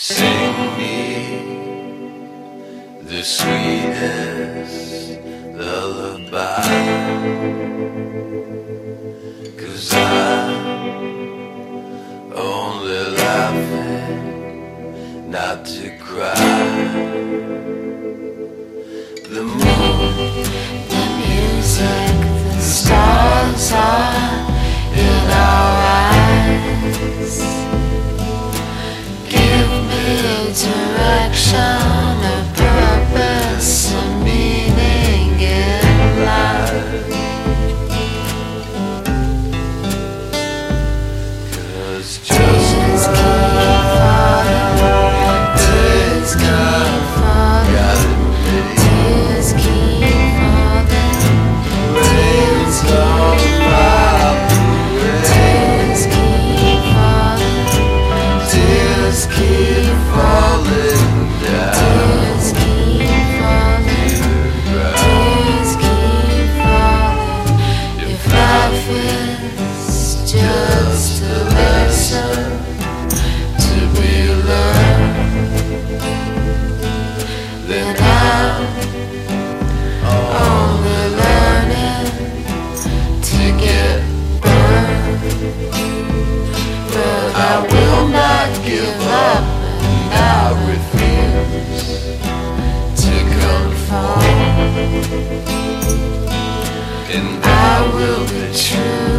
Sing me the sweetest lullaby. Cause I'm only laughing, not to cry. just and I will be true.